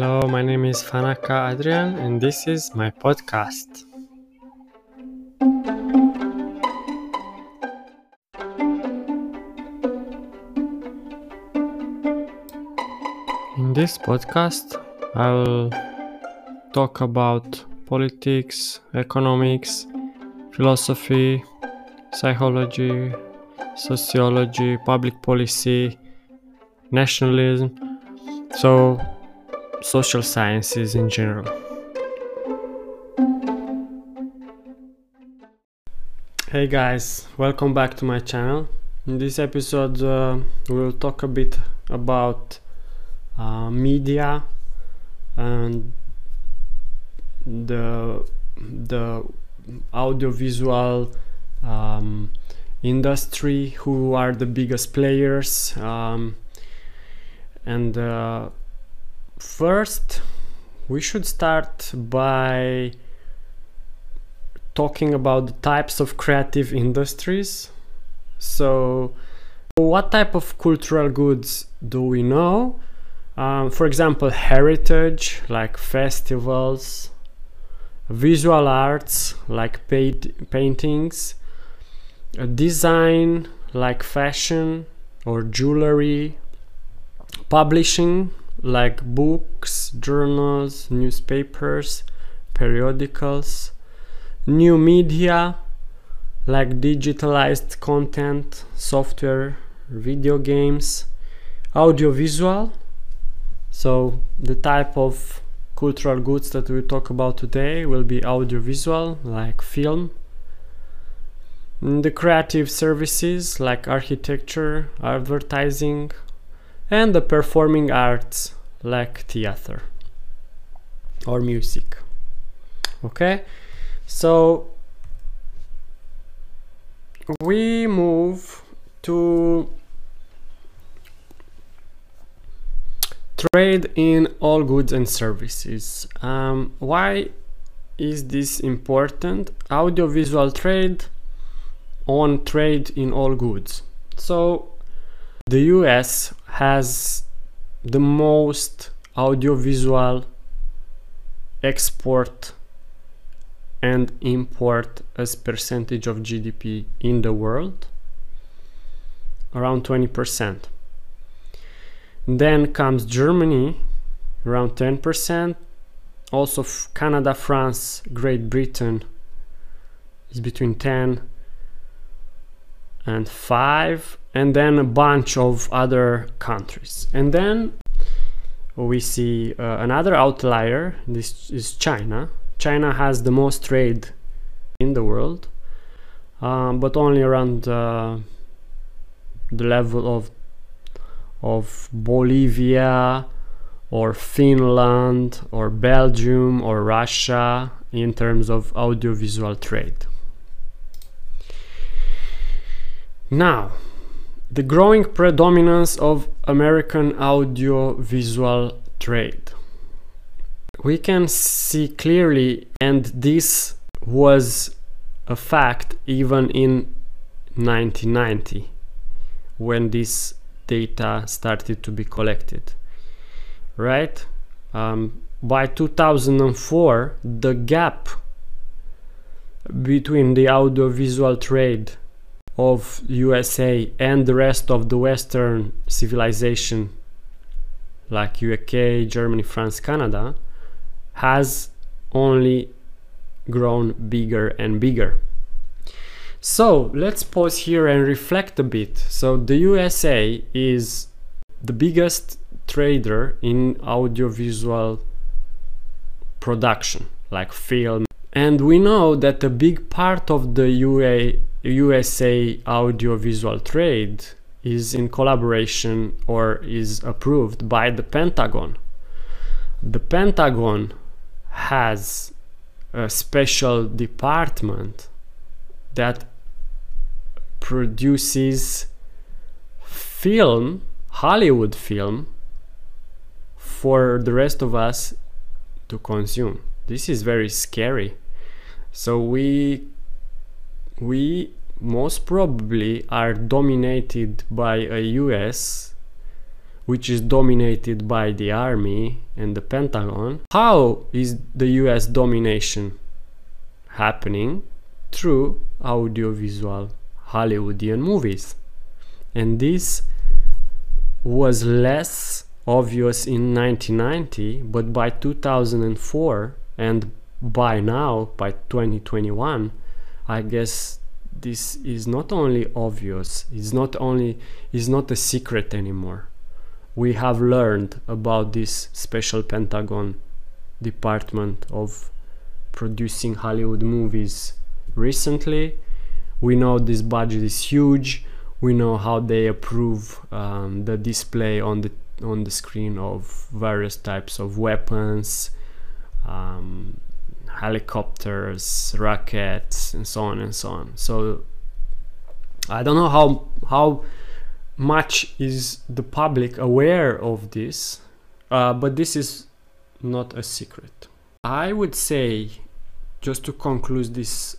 Hello, my name is Fanaka Adrian, and this is my podcast. In this podcast, I'll talk about politics, economics, philosophy, psychology, sociology, public policy, nationalism, so social sciences in general. Hey guys, welcome back to my channel. In this episode, uh, we'll talk a bit about uh, media and the the audiovisual um, industry who are the biggest players um, and uh, first we should start by talking about the types of creative industries. So what type of cultural goods do we know? Um, for example, heritage like festivals, visual arts like paint- paintings, uh, design like fashion or jewelry, publishing like books, journals, newspapers, periodicals, new media like digitalized content, software, video games, audiovisual. So the type of cultural goods that we talk about today will be audiovisual, like film, the creative services like architecture, advertising, and the performing arts like theater or music. Okay, so we move to trade in all goods and services. Um, why is this important? Audiovisual trade on trade in all goods. So the US has the most audiovisual export and import as percentage of GDP in the world around 20%. Then comes Germany, around 10%. Also, Canada, France, Great Britain is between 10 and 5. And then a bunch of other countries. And then we see uh, another outlier. This is China. China has the most trade in the world, um, but only around uh, the level of of Bolivia or Finland or Belgium or Russia in terms of audiovisual trade. Now, the growing predominance of American audiovisual trade. We can see clearly, and this was a fact even in 1990 when this data started to be collected right um, by 2004 the gap between the audiovisual trade of USA and the rest of the western civilization like UK, Germany, France, Canada has only grown bigger and bigger. So let's pause here and reflect a bit. So the USA is the biggest trader in audiovisual production, like film. And we know that a big part of the UA, USA audiovisual trade is in collaboration or is approved by the Pentagon. The Pentagon has a special department that produces film, Hollywood film, for the rest of us to consume. This is very scary. So we we most probably are dominated by a US which is dominated by the army and the Pentagon. How is the US domination happening? Through audiovisual Hollywoodian movies. And this was less obvious in 1990, but by 2004 and by now, by 2021, I guess this is not only obvious, it's not only is not a secret anymore. We have learned about this special Pentagon department of producing Hollywood movies recently. We know this budget is huge. We know how they approve um, the display on the on the screen of various types of weapons, um, helicopters, rockets, and so on and so on. So I don't know how how much is the public aware of this, uh, but this is not a secret. I would say, just to conclude this,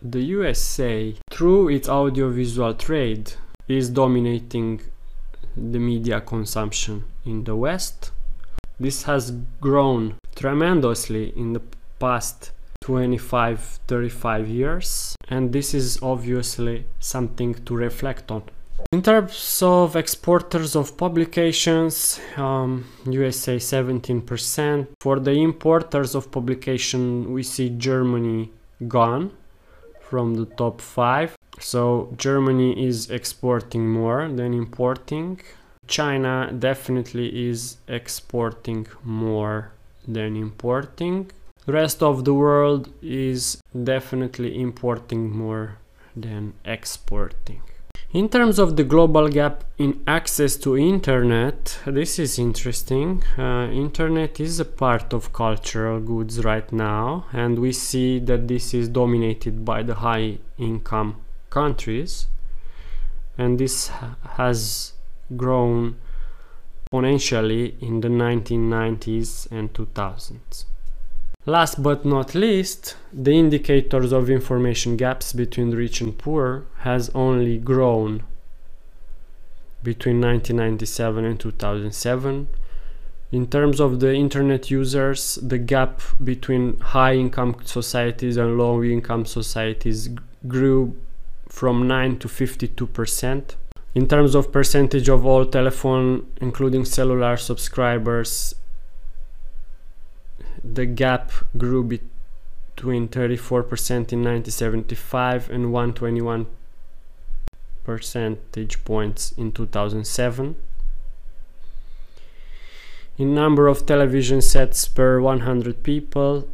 the USA, through its audiovisual trade, is dominating the media consumption in the West. This has grown tremendously in the past 25 35 years, and this is obviously something to reflect on. In terms of exporters of publications, um, USA 17%. For the importers of publication, we see Germany gone from the top five. So Germany is exporting more than importing. China definitely is exporting more than importing. Rest of the world is definitely importing more than exporting. In terms of the global gap in access to internet, this is interesting. Uh, internet is a part of cultural goods right now, and we see that this is dominated by the high income countries, and this has grown exponentially in the 1990s and 2000s. Last but not least, the indicators of information gaps between rich and poor has only grown between 1997 and 2007. In terms of the internet users, the gap between high income societies and low income societies grew from 9 to 52 percent. In terms of percentage of all telephone, including cellular subscribers, the gap grew between 34% in 1975 and 121 percentage points in 2007. In number of television sets per 100 people,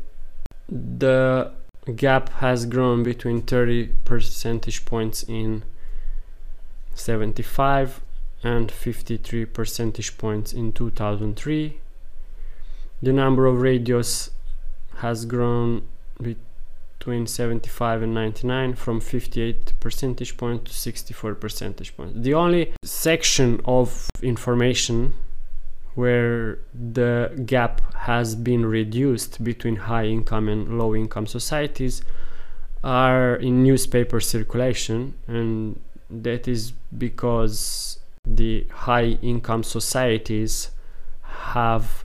the gap has grown between 30 percentage points in 75 and 53 percentage points in 2003 the number of radios has grown between 75 and 99 from 58 percentage point to 64 percentage point. The only section of information where the gap has been reduced between high income and low income societies are in newspaper circulation and that is because the high income societies have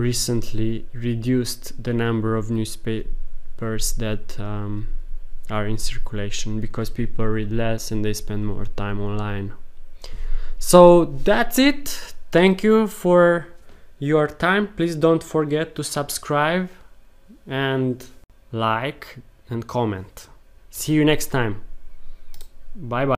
recently reduced the number of newspapers that um, are in circulation because people read less and they spend more time online. So that's it. Thank you for your time. Please don't forget to subscribe and like and comment. See you next time. Bye bye.